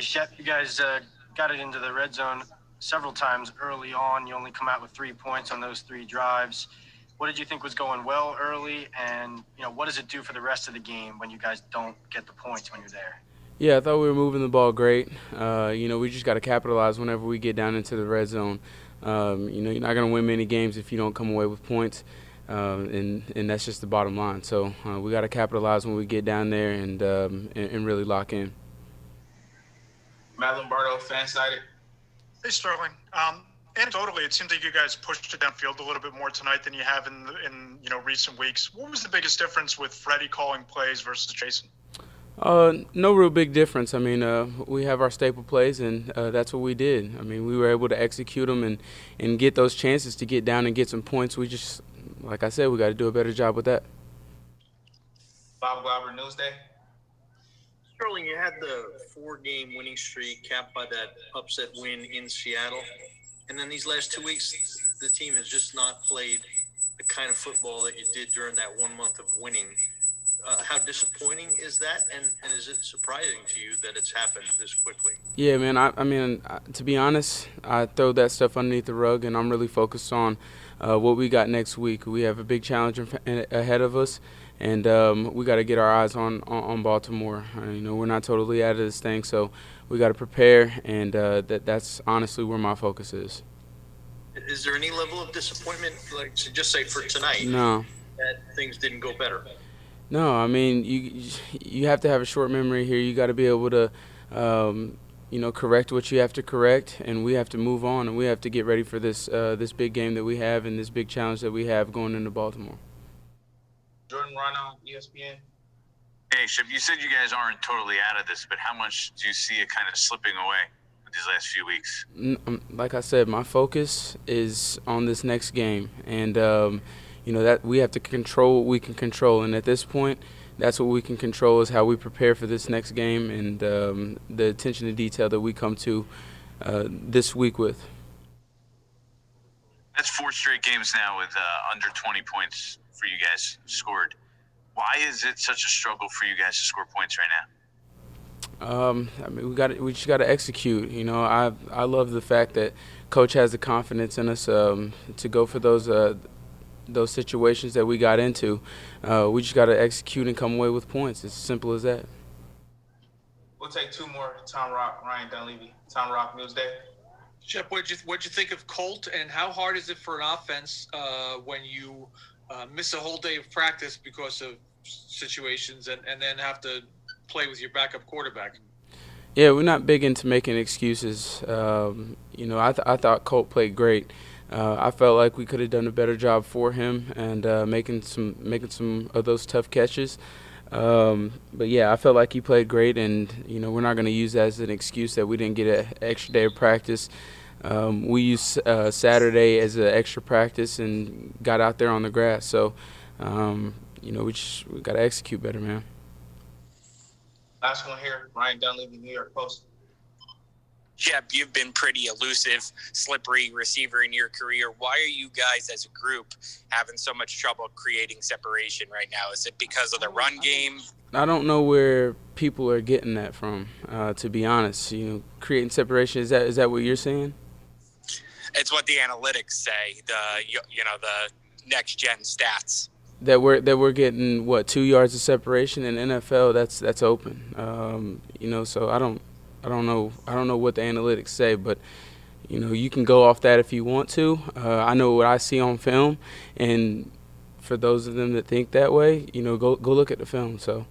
Hey, Shep, you guys uh, got it into the red zone several times early on. You only come out with three points on those three drives. What did you think was going well early, and you know what does it do for the rest of the game when you guys don't get the points when you're there? Yeah, I thought we were moving the ball great. Uh, you know, we just got to capitalize whenever we get down into the red zone. Um, you know, you're not going to win many games if you don't come away with points, um, and and that's just the bottom line. So uh, we got to capitalize when we get down there and, um, and, and really lock in. Matt Lombardo, FanSided. Hey, Sterling. Um, anecdotally, it seems like you guys pushed it downfield a little bit more tonight than you have in in you know recent weeks. What was the biggest difference with Freddie calling plays versus Jason? Uh, no real big difference. I mean, uh, we have our staple plays, and uh, that's what we did. I mean, we were able to execute them and, and get those chances to get down and get some points. We just, like I said, we got to do a better job with that. Bob Glauber, Newsday. Sterling, you had the four-game winning streak capped by that upset win in Seattle, and then these last two weeks, the team has just not played the kind of football that you did during that one month of winning uh, how disappointing is that, and, and is it surprising to you that it's happened this quickly? Yeah, man. I, I mean, to be honest, I throw that stuff underneath the rug, and I'm really focused on uh, what we got next week. We have a big challenge ahead of us, and um, we got to get our eyes on on, on Baltimore. Uh, you know, we're not totally out of this thing, so we got to prepare, and uh, that that's honestly where my focus is. Is there any level of disappointment, like so just say for tonight? No. That things didn't go better. No, I mean you you have to have a short memory here. You got to be able to, um, you know, correct what you have to correct, and we have to move on, and we have to get ready for this uh, this big game that we have and this big challenge that we have going into Baltimore. Jordan Raanan, ESPN. Hey, Shep, you said you guys aren't totally out of this, but how much do you see it kind of slipping away with these last few weeks? Um, like I said, my focus is on this next game, and. Um, you know that we have to control what we can control, and at this point, that's what we can control is how we prepare for this next game and um, the attention to detail that we come to uh, this week with. That's four straight games now with uh, under 20 points for you guys scored. Why is it such a struggle for you guys to score points right now? Um, I mean, we got we just got to execute. You know, I I love the fact that coach has the confidence in us um, to go for those uh, those situations that we got into. Uh, we just got to execute and come away with points. It's as simple as that. We'll take two more. Tom Rock, Ryan Dunleavy. Tom Rock, Newsday. Shep, what'd you what'd you think of Colt, and how hard is it for an offense uh, when you uh, miss a whole day of practice because of situations, and, and then have to play with your backup quarterback? Yeah, we're not big into making excuses. Um, you know, I, th- I thought Colt played great uh, I felt like we could have done a better job for him and uh, making some making some of those tough catches. Um, but yeah, I felt like he played great, and you know we're not going to use that as an excuse that we didn't get an extra day of practice. Um, we used uh, Saturday as an extra practice and got out there on the grass. So um, you know we just we got to execute better, man. Last one here, Ryan Dunleavy, New York Post. Shep, you've been pretty elusive, slippery receiver in your career. Why are you guys as a group having so much trouble creating separation right now? Is it because of the run game? I don't know where people are getting that from. Uh, to be honest, you know, creating separation is that is that what you're saying? It's what the analytics say. The you, you know the next gen stats that we're that we're getting what two yards of separation in NFL. That's that's open. Um, you know, so I don't I don't know. I don't know what the analytics say, but you know, you can go off that if you want to. Uh, I know what I see on film, and for those of them that think that way, you know, go go look at the film. So.